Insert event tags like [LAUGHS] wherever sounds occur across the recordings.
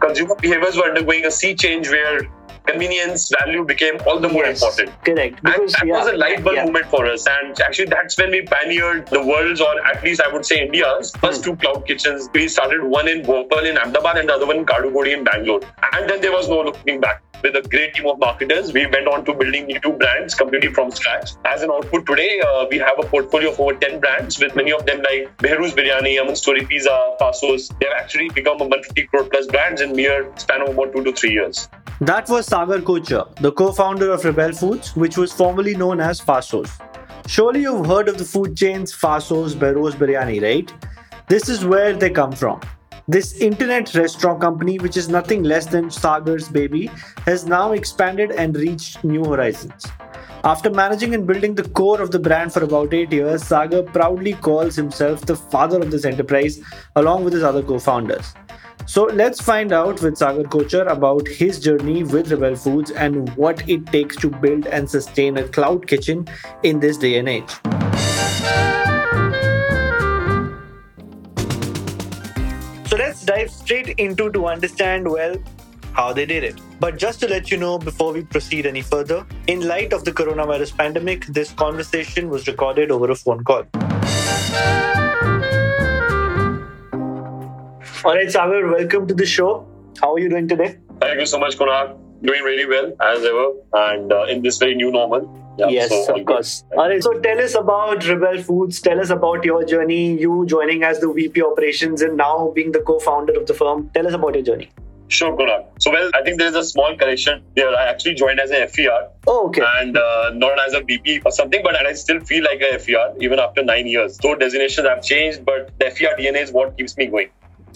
Consumer behaviors were undergoing a sea change where convenience value became all the more Yes, important. Correct. And that yeah, was a light bulb yeah. moment for us. And actually, that's when we pioneered the world's, or at least I would say India's, first hmm. two cloud kitchens. We started one in Bopal in Ahmedabad and the other one in Kadugodi in Bangalore. And then there was no looking back. With a great team of marketers, we went on to building new brands completely from scratch. As an output today, uh, we have a portfolio of over 10 brands, with many of them like Behrouz Biryani, Oven Story Pizza, Faasos. They've actually become a 150 crore plus brands in mere span of about two to three years. That was Sagar Kochhar, the co-founder of Rebel Foods, which was formerly known as Faasos. Surely you've heard of the food chains Faasos, Behrouz, Biryani, right? This is where they come from. This internet restaurant company, which is nothing less than Sagar's baby, has now expanded and reached new horizons. After managing and building the core of the brand for about eight years, Sagar proudly calls himself the father of this enterprise along with his other co founders. So let's find out with Sagar Kochhar about his journey with Rebel Foods and what it takes to build and sustain a cloud kitchen in this day and age. Dive straight into to understand well how they did it. But just to let you know before we proceed any further, in light of the coronavirus pandemic, this conversation was recorded over a phone call. All right, Sagar, welcome to the show. How are you doing today? Thank you so much, Kunal. Doing really well as ever, and uh, in this very new normal. Yeah, yes, so of course. All right, so tell us about Rebel Foods. Tell us about your journey, you joining as the VP operations and now being the co founder of the firm. Tell us about your journey. Sure, Kunal. So, well, I think there is a small correction there. I actually joined as a FER Oh, okay. and uh, not as a VP or something, but I still feel like a FER even after nine years. So, designations have changed, but the FER DNA is what keeps me going.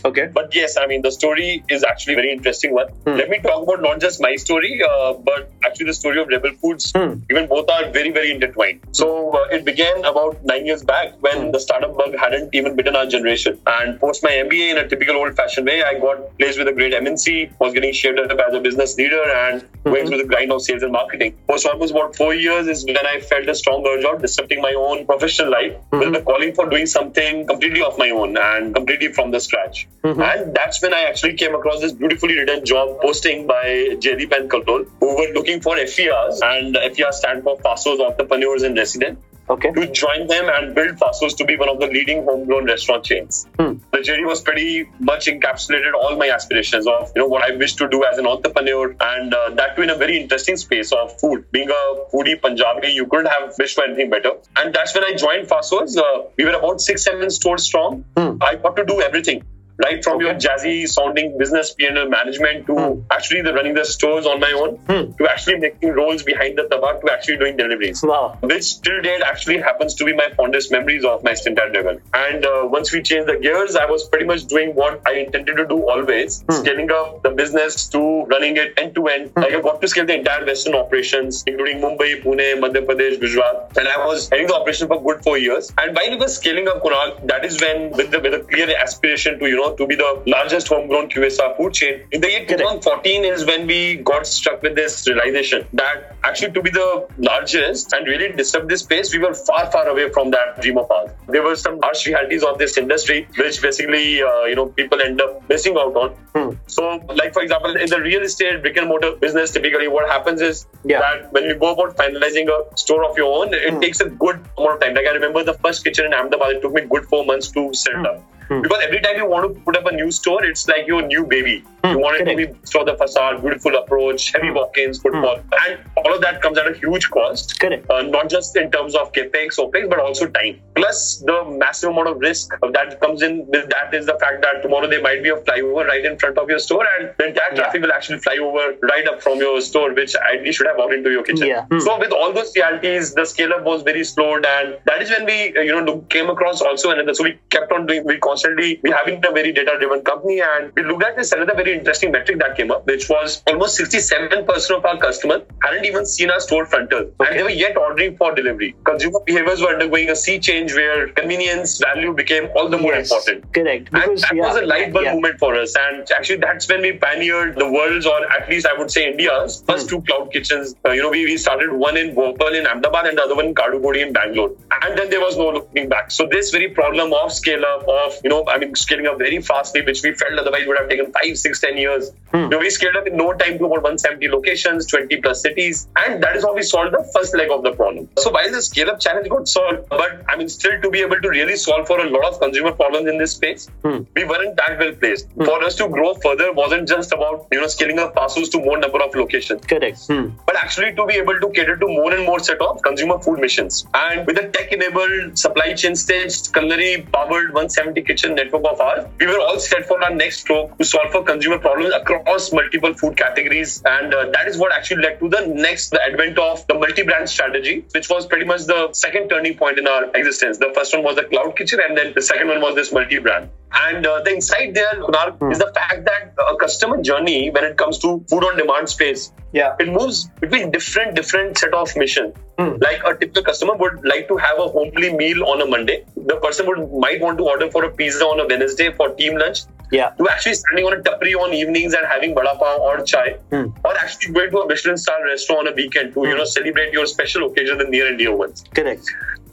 Okay. But yes, I mean, the story is actually a very interesting one. Hmm. Let me talk about not just my story, uh, but actually the story of Rebel Foods. Hmm. Even both are very, very intertwined. So uh, it began about nine years back when Hmm. the startup bug hadn't even bitten our generation. And post my MBA in a typical old fashioned way, I got placed with a great MNC, was getting shaped up as a business leader and going through the grind of sales and marketing. Post almost about four years is when I felt a strong urge of disrupting my own professional life with the calling for doing something completely of my own and completely from the scratch. And that's when I actually came across this beautifully written job posting by Jaydeep and Kallol, who were looking for FERs, and FER stand for Faasos Entrepreneurs in Resident, Okay. to join them and build Faasos to be one of the leading homegrown restaurant chains. Hmm. The journey was pretty much encapsulated all my aspirations of you know what I wish to do as an entrepreneur, and uh, that too in a very interesting space of food. Being a foodie Punjabi, you couldn't have wished for anything better. And that's when I joined Faasos. Uh, we were about six, seven stores strong. Hmm. I got to do everything. Right from your jazzy sounding business P&L management to Hmm. actually the running the stores on my own Hmm. to actually making rolls behind the tabak to actually doing deliveries Wow. which till date actually happens to be my fondest memories of my stint at Rebel. And uh, once we changed the gears, I was pretty much doing what I intended to do always, Hmm. scaling up the business to running it end to end. Like I got to scale the entire Western operations, including Mumbai, Pune, Madhya Pradesh, Gujarat, and I was heading the operation for good four years. And while we were scaling up Kunal, that is when with the with a clear aspiration to you know to be the largest homegrown QSR food chain. In the year 2014 is when we got struck with this realization that actually to be the largest and really disrupt this space, we were far, far away from that dream of ours. There were some harsh realities of this industry, which basically, uh, you know, people end up missing out on. Hmm. So, like for example, in the real estate brick and mortar business, typically what happens is Yeah. that when you go about finalizing a store of your own, it Hmm. takes a good amount of time. Like I remember the first kitchen in Ahmedabad, it took me good four months to set it up. Hmm. Because every time you want to put up a new store, it's like your new baby. Hmm, You want it to be for the facade, beautiful approach, heavy walk-ins, footfall, and all of that comes at a huge cost. Correct. Uh, not just in terms of capex, opex, but also time. Plus, the massive amount of risk that comes in with that is the fact that tomorrow there might be a flyover right in front of your store, and the entire Yeah. traffic will actually fly over right up from your store, which ideally should have walked into your kitchen. Yeah. Hmm. So, with all those realities, the scale up was very slowed, and that is when we, uh, you know, came across also another. So, we kept on doing. We constantly we having a very data driven company, and we looked at this another very interesting metric that came up, which was almost 67% of our customers hadn't even seen our store frontals, Okay. and they were yet ordering for delivery. Consumer behaviors were undergoing a sea change where convenience value became all the more Yes. important. Correct. And Because that yeah, was a light bulb yeah. moment for us. And actually, that's when we pioneered the world's, or at least I would say India's, first Hmm. two cloud kitchens. Uh, you know, we, we started one in Bopal in Ahmedabad and the other one in Kadugodi in Bangalore. And then there was no looking back. So this very problem of scale up, of you know, I mean, scaling up very fastly, which we felt otherwise would have taken five, six, ten years. Hmm. You know, we scaled up in no time to about 170 locations, 20 plus cities, and that is how we solved the first leg of the problem. So while the scale up challenge got solved, but I mean, still to be able to really solve for a lot of consumer problems in this space, hmm. we weren't that well placed. Hmm. For us to grow further wasn't just about you know scaling up Faasos to more number of locations. Correct. Hmm. But actually to be able to cater to more and more set of consumer food missions. And with a tech-enabled supply chain staged culinary powered 170 kitchen network of ours, we were all set for our next stroke to solve for consumer problems across multiple food categories. And uh, that is what actually led to the next, the advent of the multi-brand strategy, which was pretty much the second turning point in our existence. The first one was the cloud kitchen, and then the second one was this multi-brand. And uh, the insight there, Kunal, hmm. is the fact that a customer journey when it comes to food on demand space, yeah, it moves between different different set of mission. Hmm. Like a typical customer would like to have a homely meal on a Monday. The person would might want to order for a pizza on a Wednesday for team lunch. Yeah. To actually standing on a tapri on evenings and having bada pav or chai, hmm. or actually going to a Michelin star restaurant on a weekend to you know celebrate your special occasion, the near and dear ones. Correct.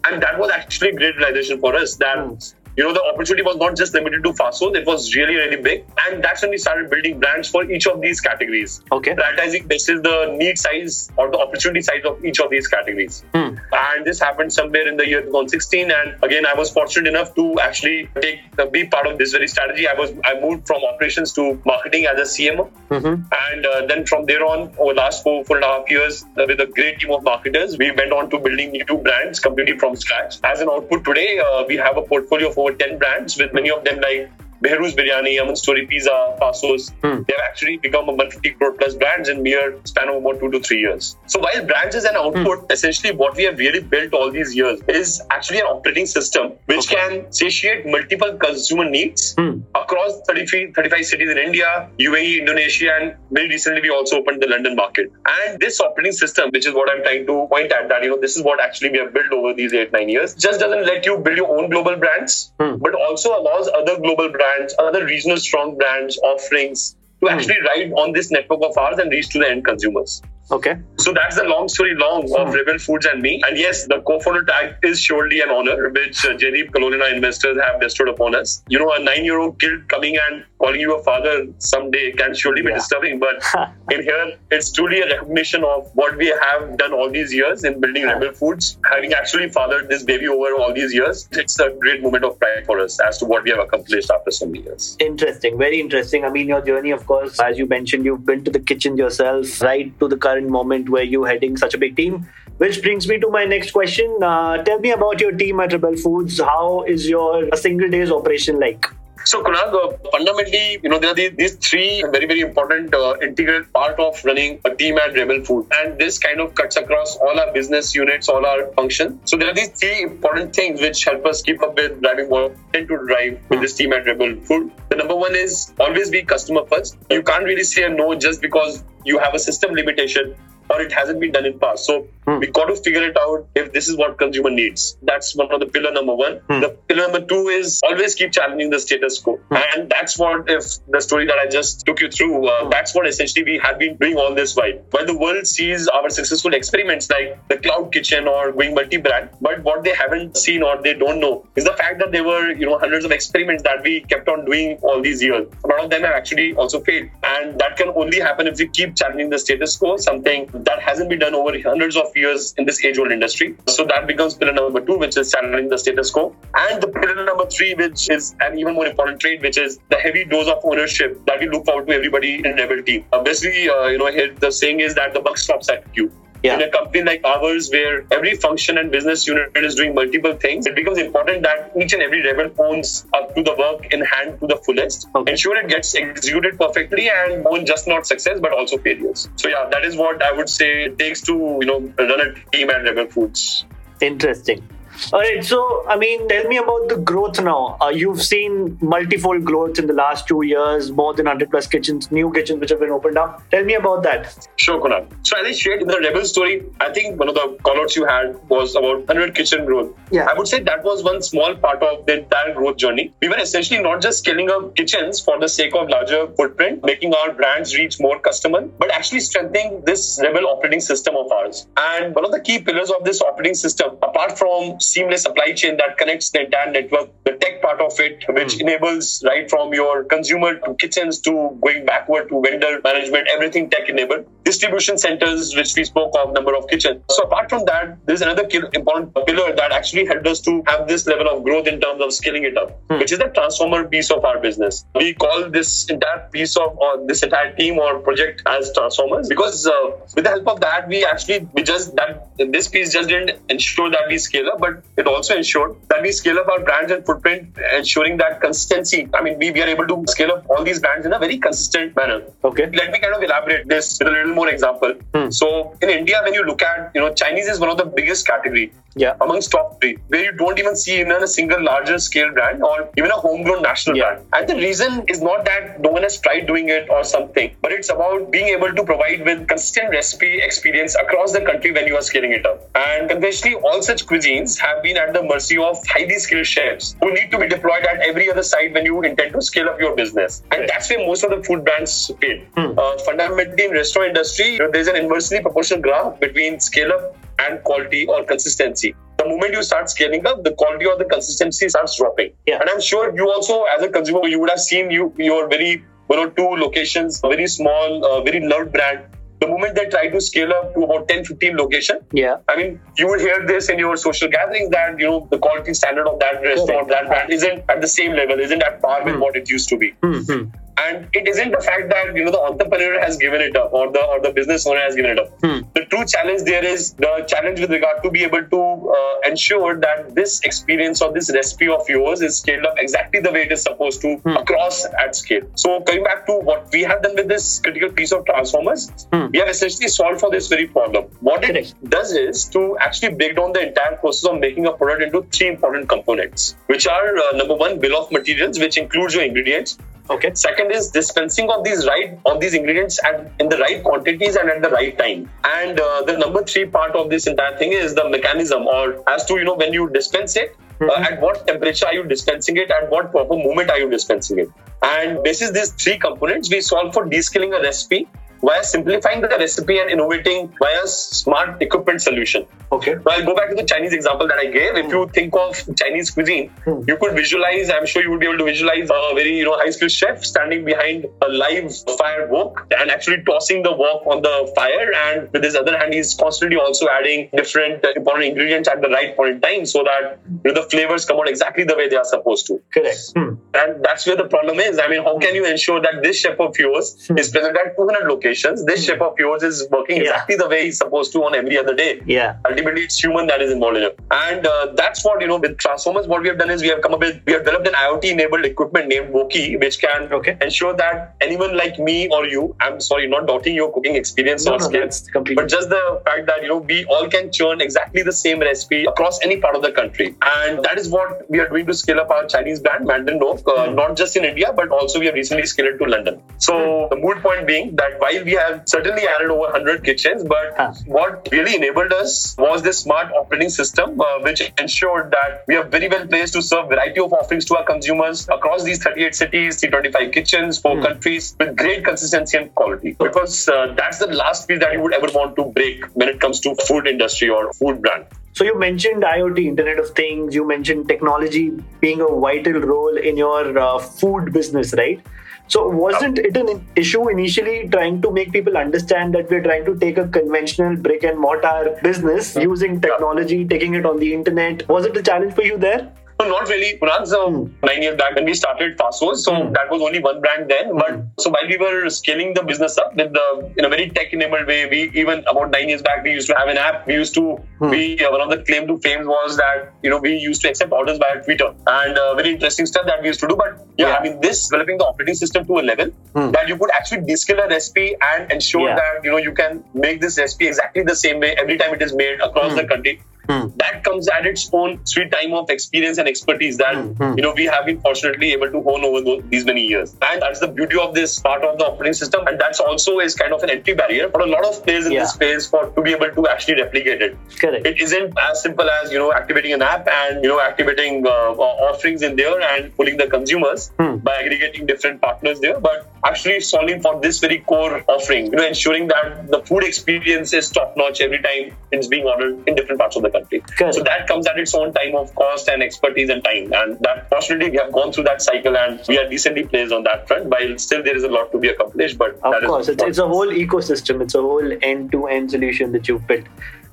And that was actually a great realization for us that you know, the opportunity was not just limited to Faasos, it was really, really big. And that's when we started building brands for each of these categories. Okay. Prioritizing this is the need size or the opportunity size of each of these categories. Hmm. And this happened somewhere in the year 2016. And again, I was fortunate enough to actually take be part of this very strategy. I was I moved from operations to marketing as a CMO. Mm-hmm. And uh, then from there on, over the last four, four and a half years, uh, with a great team of marketers, we went on to building new brands completely from scratch. As an output today, uh, we have a portfolio of over 10 brands with many of them like Behrouz Biryani, Oven Story Pizza, Faasos, hmm. they have actually become a 150 crore plus brands in mere span of about two to three years. So while brands is an output, hmm. essentially what we have really built all these years is actually an operating system which okay. can satiate multiple consumer needs hmm. across 33, 35 cities in India, UAE, Indonesia, and very recently we also opened the London market. And this operating system, which is what I'm trying to point at, that you know this is what actually we have built over these eight nine years, just doesn't let you build your own global brands, hmm. but also allows other global brands brands, other regional strong brands, offerings to hmm. actually ride on this network of ours and reach to the end consumers. Okay. So that's the long story long of hmm. Rebel Foods and me. And yes, the co-founder tag is surely an honor, which uh, Jaydeep Colonina investors have bestowed upon us. You know, a nine-year-old kid coming and calling you a father someday can surely be yeah. disturbing. But [LAUGHS] in here, it's truly a recognition of what we have done all these years in building yeah. Rebel Foods. Having actually fathered this baby over all these years, it's a great moment of pride for us as to what we have accomplished after so many years. Interesting, very interesting. I mean, your journey, of course, as you mentioned, you've been to the kitchen yourself, right to the current moment where you're heading such a big team. Which brings me to my next question. Uh, tell me about your team at Rebel Foods. How is your single day's operation like? So, Kunal, uh, fundamentally, you know, there are these, these three very, very important uh, integral part of running a team at Rebel Food. And this kind of cuts across all our business units, all our functions. So there are these three important things which help us keep up with driving what we tend to drive with this team at Rebel Food. The number one is always be customer first. You can't really say no just because you have a system limitation or it hasn't been done in past. So hmm. we got to figure it out if this is what consumer needs. That's one of the pillar number one. Hmm. The pillar number two is always keep challenging the status quo, hmm. and that's what if the story that I just took you through. Uh, hmm. that's what essentially we have been doing all this while. While the world sees our successful experiments like the cloud kitchen or going multi-brand, but what they haven't seen or they don't know is the fact that there were you know hundreds of experiments that we kept on doing all these years. A lot of them have actually also failed, and that can only happen if we keep challenging the status quo. Something that hasn't been done over hundreds of years in this age old industry. So that becomes pillar number two, which is challenging the status quo. And the pillar number three, which is an even more important trait, which is the heavy dose of ownership that we look forward to everybody in Rebel team. Uh, basically, uh, you know, here the saying is that the buck stops at you. Yeah. In a company like ours, where every function and business unit is doing multiple things, it becomes important that each and every rebel owns up to the work in hand to the fullest. Okay. Ensure it gets executed perfectly and own just not success but also failures. So yeah, that is what I would say it takes to you know run a team at Rebel Foods. Interesting. All right. So, I mean, tell me about the growth now. Uh, you've seen multifold growth in the last two years, more than 100 plus kitchens, new kitchens which have been opened up. Tell me about that. Sure, Kunal. So, as I shared in the Rebel story, I think one of the callouts you had was about 100 kitchen growth. Yeah. I would say that was one small part of the entire growth journey. We were essentially not just scaling up kitchens for the sake of larger footprint, making our brands reach more customers, but actually strengthening this Rebel operating system of ours. And one of the key pillars of this operating system, apart from seamless supply chain that connects the entire network, the tech part of it, which hmm. enables right from your consumer to kitchens to going backward to vendor management, everything tech enabled. Distribution centers, which we spoke of, number of kitchens. So apart from that, there's another important pillar that actually helped us to have this level of growth in terms of scaling it up, which is the transformer piece of our business. We call this entire piece of or this entire team or project as transformers because uh, with the help of that, we actually we just that this piece just didn't ensure that we scale up, but it also ensured that we scale up our brands and footprint, ensuring that consistency. I mean, we, we are able to scale up all these brands in a very consistent manner. Okay. Let me kind of elaborate this with a little more example. Hmm. So in India, when you look at, you know, Chinese is one of the biggest category Yeah. amongst top three, where you don't even see even a single larger scale brand or even a homegrown national Yeah. brand. And the reason is not that no one has tried doing it or something, but it's about being able to provide with consistent recipe experience across the country when you are scaling it up. And conventionally, all such cuisines have been at the mercy of highly skilled chefs who need to be deployed at every other site when you intend to scale up your business. And that's where most of the food brands fail. Uh, fundamentally, in restaurant industry, you know, there's an inversely proportional graph between scale up and quality or consistency. The moment you start scaling up, the quality or the consistency starts dropping. Yeah. And I'm sure you also, as a consumer, you would have seen you your very one or two locations, a very small, uh, very loved brand. The moment they try to scale up to about 10, 15 location, Yeah. I mean, you would hear this in your social gatherings that you know the quality standard of that restaurant, that brand isn't at the same level, isn't at par with what it used to be. Hmm. And it isn't the fact that you know the entrepreneur has given it up or the or the business owner has given it up. Hmm. The true challenge there is the challenge with regard to be able to uh, ensure that this experience or this recipe of yours is scaled up exactly the way it is supposed to Hmm. across at scale. So coming back to what we have done with this critical piece of transformers, Hmm. we have essentially solved for this very problem. What it Correct. does is to actually break down the entire process of making a product into three important components, which are uh, number one, bill of materials, which includes your ingredients. Okay. Second is dispensing of these right of these ingredients at in the right quantities and at the right time. And uh, the number three part of this entire thing is the mechanism, or as to you know when you dispense it, uh, at what temperature are you dispensing it, at what proper moment are you dispensing it. And this is these three components. We solve for descaling a recipe via simplifying the recipe and innovating via smart equipment solution. Okay. So I'll go back to the Chinese example that I gave. If you think of Chinese cuisine, Hmm. you could visualize, I'm sure you would be able to visualize a very, you know, high skilled chef standing behind a live fire wok and actually tossing the wok on the fire. And with his other hand, he's constantly also adding different important ingredients at the right point in time so that you know, the flavors come out exactly the way they are supposed to. Correct. Hmm. And that's where the problem is. I mean, how can you ensure that this chef of yours is present at 200 locations? This chef of yours is working Hmm. Yeah. exactly the way he's supposed to on every other day Yeah. ultimately it's human that is involved in it and uh, that's what you know with transformers what we have done is we have come up with we have developed an iot enabled equipment named woki which can Okay. ensure that anyone like me or you i'm sorry not doubting your cooking experience No, or no, skills completely. but just the fact that you know we all can churn exactly the same recipe across any part of the country and that is what we are doing to scale up our chinese brand mandarin oak uh, not just in india but also we have recently scaled it to london so the mood point being that while we have certainly added over 100 kitchens but Huh. what really enabled us was this smart operating system uh, which ensured that we are very well placed to serve variety of offerings to our consumers across these 38 cities 325 kitchens four countries with great consistency and quality. Because uh, that's the last piece that you would ever want to break when it comes to food industry or food brand So you mentioned IoT, Internet of Things. You mentioned technology being a vital role in your uh, food business, right? So wasn't it an issue initially trying to make people understand that we're trying to take a conventional brick and mortar business using technology, taking it on the internet? Was it a challenge for you there? No, not really. Kunal, so Hmm. nine years back when we started Faasos, so Hmm. that was only one brand then. But so while we were scaling the business up with the in a very tech-enabled way, we even about nine years back we used to have an app. We used to Hmm. we uh, one of the claim to fame was that you know we used to accept orders via Twitter and uh, very interesting stuff that we used to do. But yeah, Yeah. I mean this developing the operating system to a level Hmm. that you could actually descale a recipe and ensure Yeah. that you know you can make this recipe exactly the same way every time it is made across the country Hmm. that comes at its own sweet time of experience and expertise that Hmm. you know we have been fortunately able to hone over those, these many years and that's the beauty of this part of the operating system and that's also is kind of an entry barrier for a lot of players in Yeah. this space for to be able to actually replicate it Correct. it isn't as simple as you know activating an app and you know activating uh, offerings in there and pulling the consumers Hmm. by aggregating different partners there but actually solving for this very core offering you know ensuring that the food experience is top notch every time it's being ordered in different parts of the country. So that comes at its own time of cost and expertise and time. And that fortunately we have gone through that cycle and we are decently placed on that front. While still there is a lot to be accomplished, but of course, it's, it's a whole ecosystem. It's a whole end-to-end solution that you've built.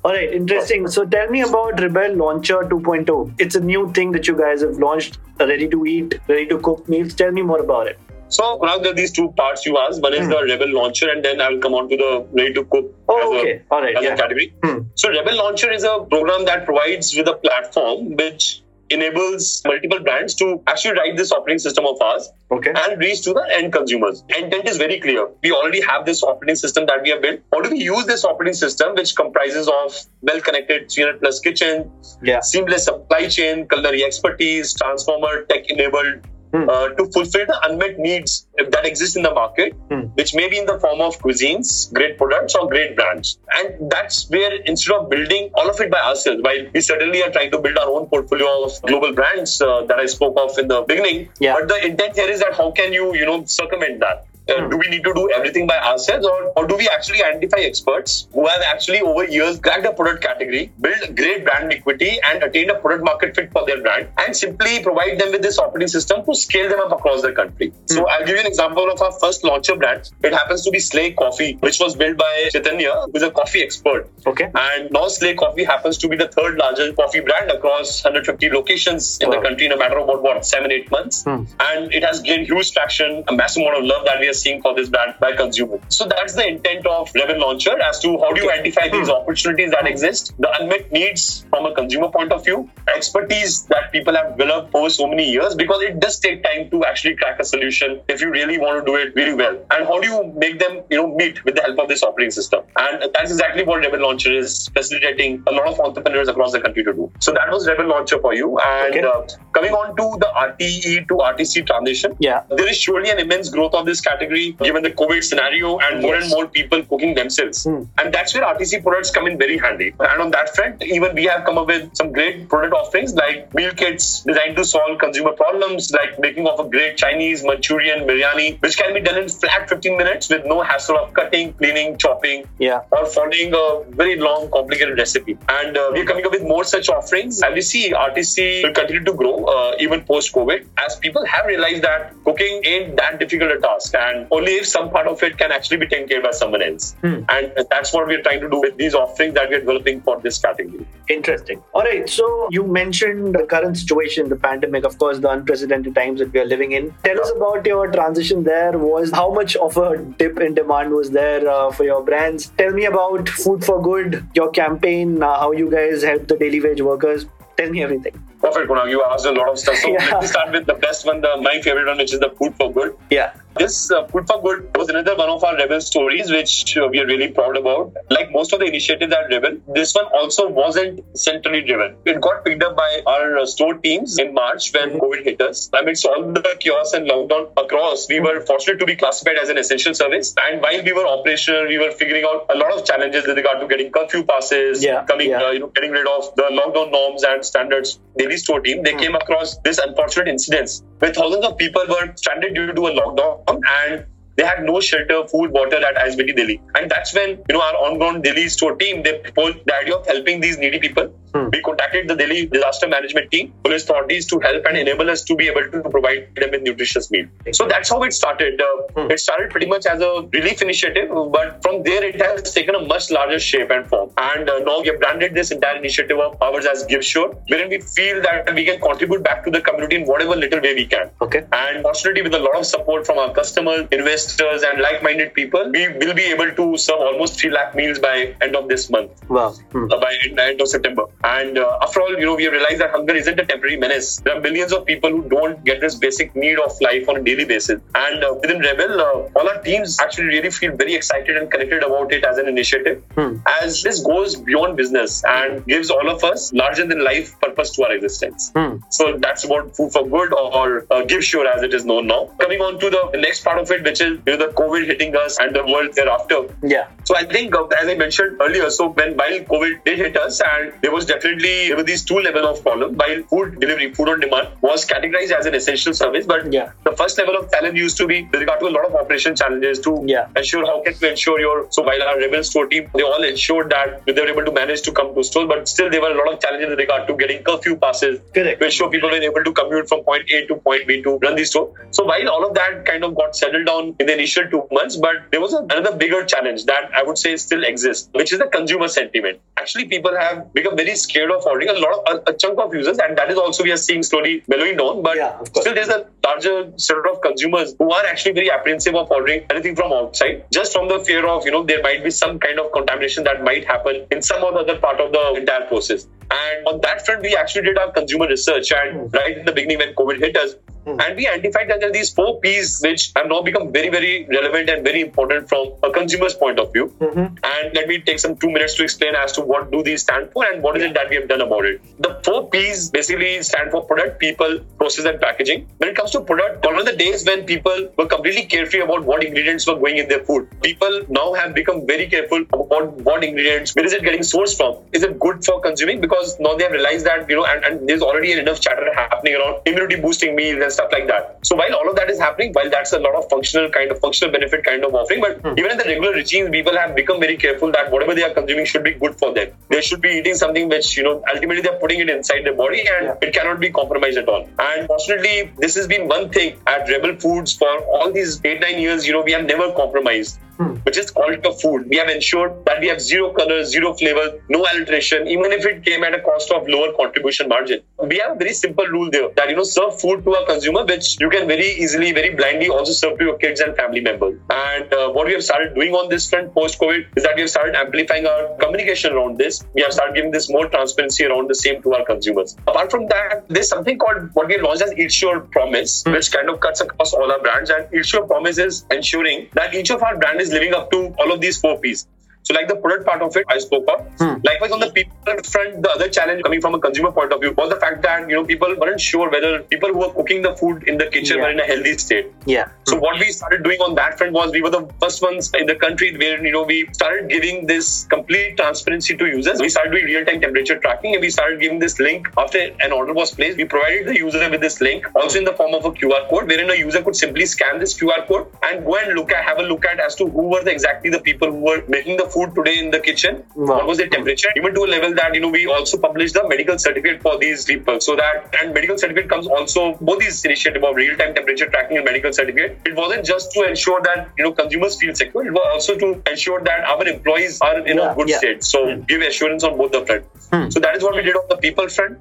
All right, interesting. So tell me about Rebel Launcher 2.0. It's a new thing that you guys have launched, ready to eat, ready to cook meals. Tell me more about it. So now there are these two parts you asked. One is mm. the Rebel Launcher, and then I will come on to the ready to cook oh, okay. a, All right, yeah. category. Mm. So Rebel Launcher is a program that provides with a platform which enables multiple brands to actually write this operating system of ours okay. and reach to the end consumers. Intent is very clear. We already have this operating system that we have built. How do we use this operating system, which comprises of well-connected 300 plus kitchen, yeah. seamless supply chain, culinary expertise, transformer, tech-enabled hmm. uh, to fulfill the unmet needs that exist in the market, hmm. which may be in the form of cuisines, great products, or great brands. And that's where instead of building all of it by ourselves, while we certainly are trying to build our own portfolio of global brands uh, that I spoke of in the beginning, yeah. but the intent here is that how can you, you know, circumvent that? Uh, do we need to do everything by ourselves or, or do we actually identify experts who have actually over years cracked a product category, build great brand equity and attained a product market fit for their brand and simply provide them with this operating system to scale them up across the country. So hmm. I'll give you an example of our first launcher brand. It happens to be Slay Coffee, which was built by Chaitanya, who's a coffee expert. Okay. And now Slay Coffee happens to be the third largest coffee brand across 150 locations in wow. the country in a matter of about what, seven, eight months. Hmm. And it has gained huge traction, a massive amount of love that we are seeing for this brand by consumers. So that's the intent of Rebel Launcher as to how do you identify these hmm. opportunities that exist, the unmet needs from a consumer point of view, expertise that people have developed over so many years because it does take time to actually crack a solution if you really want to do it very well. And how do you make them, you know, meet with the help of this operating system? And that's exactly what Rebel Launcher is facilitating a lot of entrepreneurs across the country to do. So that was Rebel Launcher for you. And okay. uh, coming on to the RTE to RTC transition, yeah, there is surely an immense growth of this category given the COVID scenario and more and more people cooking themselves. Mm. And that's where RTC products come in very handy. And on that front, even we have come up with some great product offerings like meal kits designed to solve consumer problems, like making of a great Chinese, Manchurian, biryani, which can be done in flat 15 minutes with no hassle of cutting, cleaning, chopping, yeah. or following a very long, complicated recipe. And uh, we're coming up with more such offerings. And we see RTC will continue to grow uh, even post COVID as people have realized that cooking ain't that difficult a task. And only if some part of it can actually be taken care by someone else. Hmm. And that's what we're trying to do with these offerings that we're developing for this category. Interesting. All right. So you mentioned the current situation, the pandemic, of course, the unprecedented times that we are living in. Tell us about your transition there. Was how much of a dip in demand was there uh, for your brands? Tell me about Food for Good, your campaign, uh, how you guys help the daily wage workers. Tell me everything. Perfect, Kunal. You asked a lot of stuff. So [LAUGHS] yeah. let me start with the best one, the my favorite one, which is the Food for Good. Yeah. This uh, Food for Good was another one of our Rebel stories, which uh, we are really proud about. Like most of the initiatives at Rebel, this one also wasn't centrally driven. It got picked up by our uh, store teams in March when. COVID hit us. Amidst all the chaos and lockdown across, we were fortunate to be classified as an essential service. And while we were operational, we were figuring out a lot of challenges with regard to getting curfew passes, yeah, coming, yeah. Uh, you know, getting rid of the lockdown norms and standards. Daily store team, they mm-hmm. came across this unfortunate incidents where thousands of people were stranded due to a lockdown and they had no shelter, food, water at ISBT Delhi. And that's when, you know, our on-ground Delhi store team, they proposed the idea of helping these needy people. Hmm. We contacted the Delhi disaster management team, police authorities to help and enable us to be able to provide them with nutritious meal. So that's how it started. Uh, hmm. It started pretty much as a relief initiative, but from there it has taken a much larger shape and form. And uh, now we have branded this entire initiative of ours as GiveSure, wherein we feel that we can contribute back to the community in whatever little way we can. Okay. And fortunately, with a lot of support from our customers, investors, and like-minded people, we will be able to serve almost 3 lakh meals by end of this month. Wow. Hmm. Uh, by end, end of September. And uh, after all, you know, we have realized that hunger isn't a temporary menace. There are millions of people who don't get this basic need of life on a daily basis. And uh, within Rebel, uh, all our teams actually really feel very excited and connected about it as an initiative. Hmm. As this goes beyond business and gives all of us larger than life purpose to our existence. Hmm. So that's about Food for Good or, or uh, GiveSure as it is known now. Coming on to the next part of it, which is you know the COVID hitting us and the world thereafter. Yeah. So I think, uh, as I mentioned earlier, so when while COVID did hit us, and there was definitely there were these two level of problem. While food delivery, food on demand, was categorized as an essential service, but Yeah. the first level of challenge used to be with regard to a lot of operation challenges to Yeah. ensure how can we ensure your. So while our rebel store team, they all ensured that they were able to manage to come to stores, but still there were a lot of challenges with regard to getting curfew passes Correct. to ensure people were able to commute from point A to point B to run the store. So while all of that kind of got settled down in the initial two months, but there was another bigger challenge that I would say still exists, which is the consumer sentiment. Actually, people have become very scared of ordering. A lot of a, a chunk of users, and that is also we are seeing slowly mellowing down. But Yeah, still, there's a larger set of consumers who are actually very apprehensive of ordering anything from outside, just from the fear of you know there might be some kind of contamination that might happen in some or other part of the entire process. And on that front, we actually did our consumer research, and hmm. right in the beginning when COVID hit us, hmm. and we identified that there are these four P's which have now become very, very relevant and very important from a consumer's point of view. Mm-hmm. And let me take some two minutes to explain as to what do these stand for and what is it that we have done about it. The four P's basically stand for product, people, process, and packaging. When it comes to product, gone are the days when people were completely carefree about what ingredients were going in their food. People now have become very careful about what ingredients, where is it getting sourced from? Is it good for consuming? Because now they have realized that, you know, and, and there's already enough chatter happening around immunity boosting meals and stuff like that. So while all of that is happening, while that's a lot of functional kind of functional benefit kind of offering, but hmm. even in the regular regime, people have become very careful that whatever they are consuming should be good for them. They should be eating something which, you know, ultimately they're putting it inside their body and Yeah. it cannot be compromised at all. And fortunately, this has been one thing at Rebel Foods for all these eight, nine years, you know, we have never compromised. Which is quality of food. We have ensured that we have zero color, zero flavor, no alteration, even if it came at a cost of lower contribution margin. We have a very simple rule there that you know serve food to a consumer, which you can very easily, very blindly also serve to your kids and family members. And uh, what we have started doing on this front post COVID is that we have started amplifying our communication around this. We have started giving this more transparency around the same to our consumers. Apart from that, there's something called what we launched as Eat Sure Promise, which kind of cuts across all our brands. And Eat Sure Promise is ensuring that each of our brand is living up to all of these four P's. So, like the product part of it, I spoke of. Hmm. Likewise, on the people front, the other challenge coming from a consumer point of view was the fact that you know people weren't sure whether people who were cooking the food in the kitchen Yeah. were in a healthy state. Yeah. So hmm. what we started doing on that front was we were the first ones in the country where you know we started giving this complete transparency to users. We started doing real-time temperature tracking and we started giving this link after an order was placed. We provided the user with this link also in the form of a QR code wherein a user could simply scan this QR code and go and look at have a look at as to who were the, exactly the people who were making the food today in the kitchen. Wow. What was the temperature? Even to a level that you know we also published the medical certificate for these people so that and medical certificate comes also both these initiative of real-time temperature tracking and medical certificate it wasn't just to ensure that you know consumers feel secure it was also to ensure that our employees are in Yeah, a good yeah. state so hmm. give assurance on both the front hmm. so that is what we did on the people front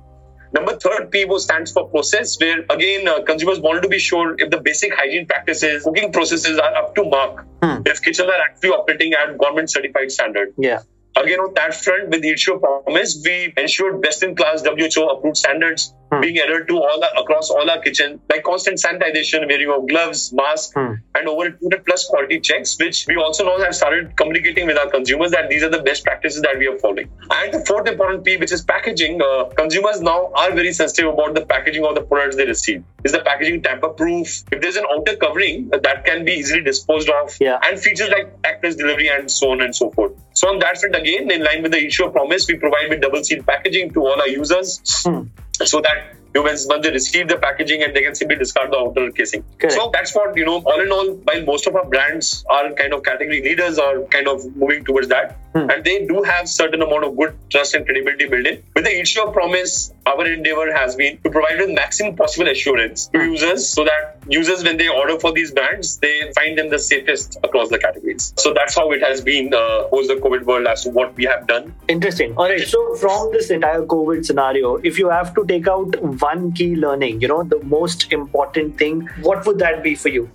Number third P stands for process, where again uh, consumers want to be sure if the basic hygiene practices, cooking processes are up to mark, if kitchens are actually operating at government certified standard. Yeah. Again, on that front, with Eat Sure Promise, we ensured best-in-class WHO approved standards being adhered to all the, across all our kitchen, like constant sanitization, wearing of gloves, masks, and over 200 plus quality checks, which we also now have started communicating with our consumers that these are the best practices that we are following. And the fourth important P, which is packaging, uh, consumers now are very sensitive about the packaging of the products they receive. Is the packaging tamper-proof? If there's an outer covering, uh, that can be easily disposed of, Yeah. and features like actless delivery and so on and so forth. So on that front, again, in line with the Eat Sure promise, we provide with double seal packaging to all our users so that you once, once they receive the packaging and they can simply discard the outer casing. Correct. So that's what, you know, all in all, while most of our brands are kind of category leaders or kind of moving towards that, and they do have certain amount of good trust and credibility built in. With the Eat Sure promise, our endeavor has been to provide with maximum possible assurance to users so that users, when they order for these brands, they find them the safest across the categories. So that's how it has been uh, post the COVID world as to what we have done. Interesting. All right. So, from this entire COVID scenario, if you have to take out one key learning, you know, the most important thing, what would that be for you?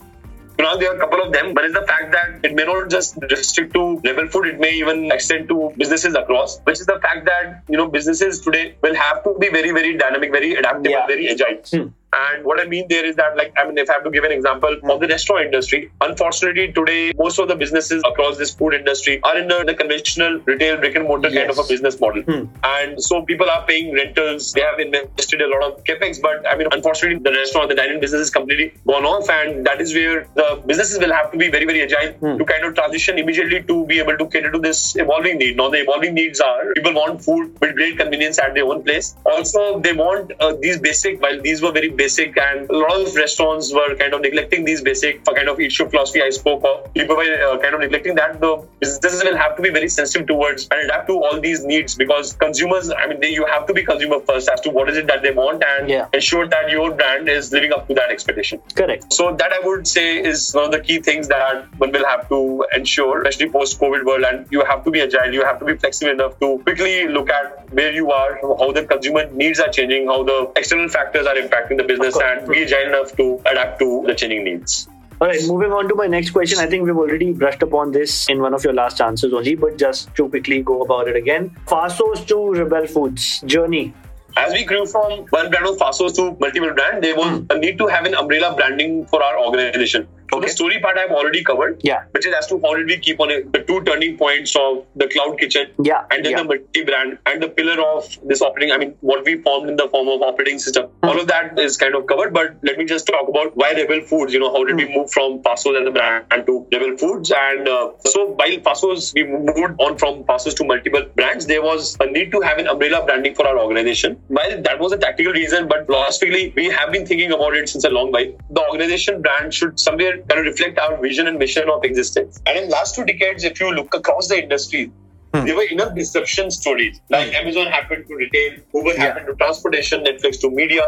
You know, there are a couple of them. One is the fact that it may not just restrict to level food, it may even extend to businesses across, which is the fact that, you know, businesses today will have to be very, very dynamic, very adaptable, Yeah. very agile. Hmm. And what I mean there is that, like, I mean, if I have to give an example of the restaurant industry, unfortunately, today, most of the businesses across this food industry are in the, the conventional retail brick and mortar kind of a business model. Hmm. And so people are paying rentals, they have invested a lot of capex, but I mean, unfortunately, the restaurant, the dining business is completely gone off, and that is where the businesses will have to be very, very agile Hmm. to kind of transition immediately to be able to cater to this evolving need. Now, the evolving needs are people want food with great convenience at their own place. Also, they want uh, these basic, while these were very basic, and a lot of restaurants were kind of neglecting these basic uh, kind of issue philosophy I spoke of. People were uh, kind of neglecting that. The businesses will have to be very sensitive towards and adapt to all these needs because consumers, I mean, they, you have to be consumer first as to what is it that they want and Yeah. ensure that your brand is living up to that expectation. Correct. So that I would say is one of the key things that one will have to ensure, especially post-COVID world. And you have to be agile. You have to be flexible enough to quickly look at where you are, how the consumer needs are changing, how the external factors are impacting the business, and be agile enough to adapt to the changing needs. All right, moving on to my next question. I think we've already brushed upon this in one of your last answers only, but just to quickly go about it again. Faasos to Rebel Foods journey. As we grew from one brand of Faasos to multiple brand, there was hmm. a need to have an umbrella branding for our organization. So Okay. the story part I've already covered, Yeah. which is as to how did we keep on it, the two turning points of the cloud kitchen Yeah, and then yeah. the multi-brand and the pillar of this operating. I mean, what we formed in the form of operating system. All of that is kind of covered. But let me just talk about why Rebel Foods. You know, how did we move from Faasos as a brand and to Rebel Foods? And uh, so while Faasos, we moved on from Faasos to multiple brands. There was a need to have an umbrella branding for our organization. While that was a tactical reason, but philosophically, we have been thinking about it since a long while. The organization brand should somewhere kind of reflect our vision and mission of existence. And in last two decades, if you look across the industry, there were enough disruption stories. Like Amazon happened to retail, Uber Yeah. happened to transportation, Netflix to media,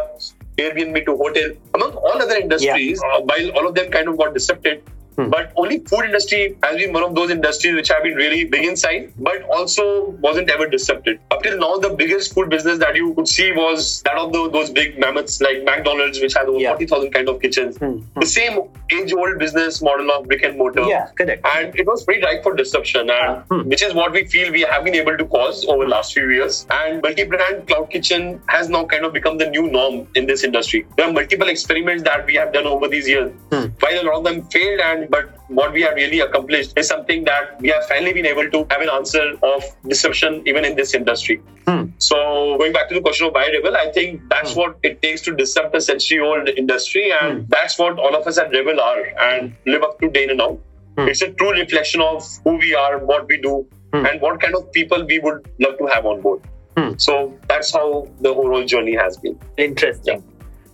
Airbnb to hotel. Among all other industries, uh, while all of them kind of got disrupted, but only food industry has been one of those industries which have been really big in size, but also wasn't ever disrupted. Up till now, the biggest food business that you could see was that of the, those big mammoths like McDonald's, which has over Yeah. 40,000 kind of kitchens. The same age-old business model of brick and mortar Yeah, correct. and it was pretty ripe for disruption and Hmm. which is what we feel we have been able to cause over the last few years and multi-brand cloud kitchen has now kind of become the new norm in this industry there are multiple experiments that we have done over these years Hmm. while a lot of them failed and but what we have really accomplished is something that we have finally been able to have an answer of disruption even in this industry Hmm. so going back to the question of Rebel, I think that's what it takes to disrupt a century-old industry, and that's what all of us at Rebel are and live up to day in and out. It's a true reflection of who we are, what we do, and what kind of people we would love to have on board. Hmm. So that's how the overall journey has been. Interesting.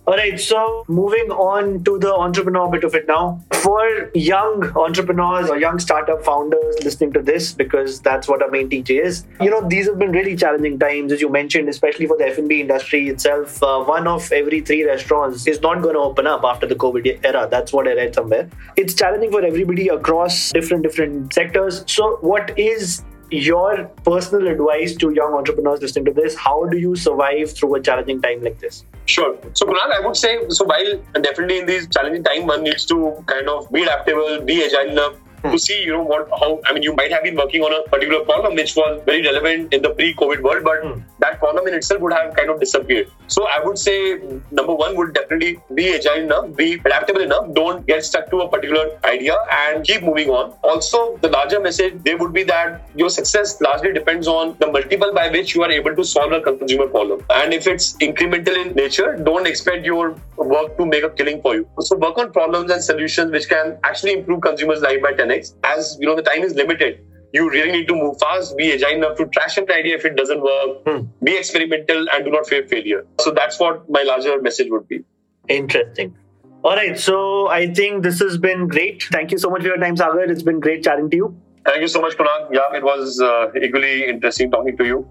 All right, so moving on to the entrepreneur bit of it now. For young entrepreneurs or young startup founders listening to this, because that's what our main teacher is, you know, these have been really challenging times, as you mentioned, especially for the F&B industry itself. Uh, one of every three restaurants is not going to open up after the COVID era. That's what I read somewhere. It's challenging for everybody across different different sectors. So, what is your personal advice to young entrepreneurs listening to this? How do you survive through a challenging time like this? Sure. So Kunal, I would say so while definitely in these challenging time, one needs to kind of be adaptable, be agile enough hmm. to see, you know, what how I mean you might have been working on a particular problem which was very relevant in the pre-COVID world, but hmm. that problem in itself would have kind of disappeared. So I would say number one would definitely be agile enough, be adaptable enough, don't get stuck to a particular idea and keep moving on. Also, the larger message there would be that your success largely depends on the multiple by which you are able to solve a consumer problem. And if it's incremental in nature, don't expect your work to make a killing for you. So work on problems and solutions which can actually improve consumers' life by 10x. As you know, the time is limited. You really need to move fast, be agile enough to trash an idea if it doesn't work, be experimental, and do not fear failure. So that's what my larger message would be. Interesting. All right, so I think this has been great. Thank you so much for your time, Sagar. It's been great chatting to you. Thank you so much, Kunal. Yeah, it was uh, equally interesting talking to you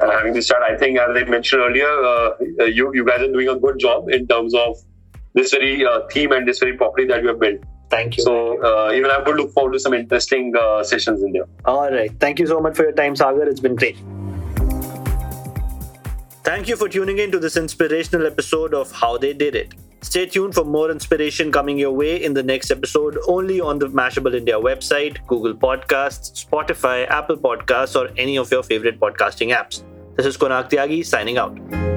and having this chat. I think, as I mentioned earlier, uh, you you guys are doing a good job in terms of this very uh, theme and this very property that you have built. Thank you. So uh, even I would look forward to some interesting uh, sessions in there. All right. Thank you so much for your time, Sagar. It's been great. Thank you for tuning in to this inspirational episode of How They Did It. Stay tuned for more inspiration coming your way in the next episode only on the Mashable India website, Google Podcasts, Spotify, Apple Podcasts, or any of your favorite podcasting apps. This is Kunal Tyagi signing out.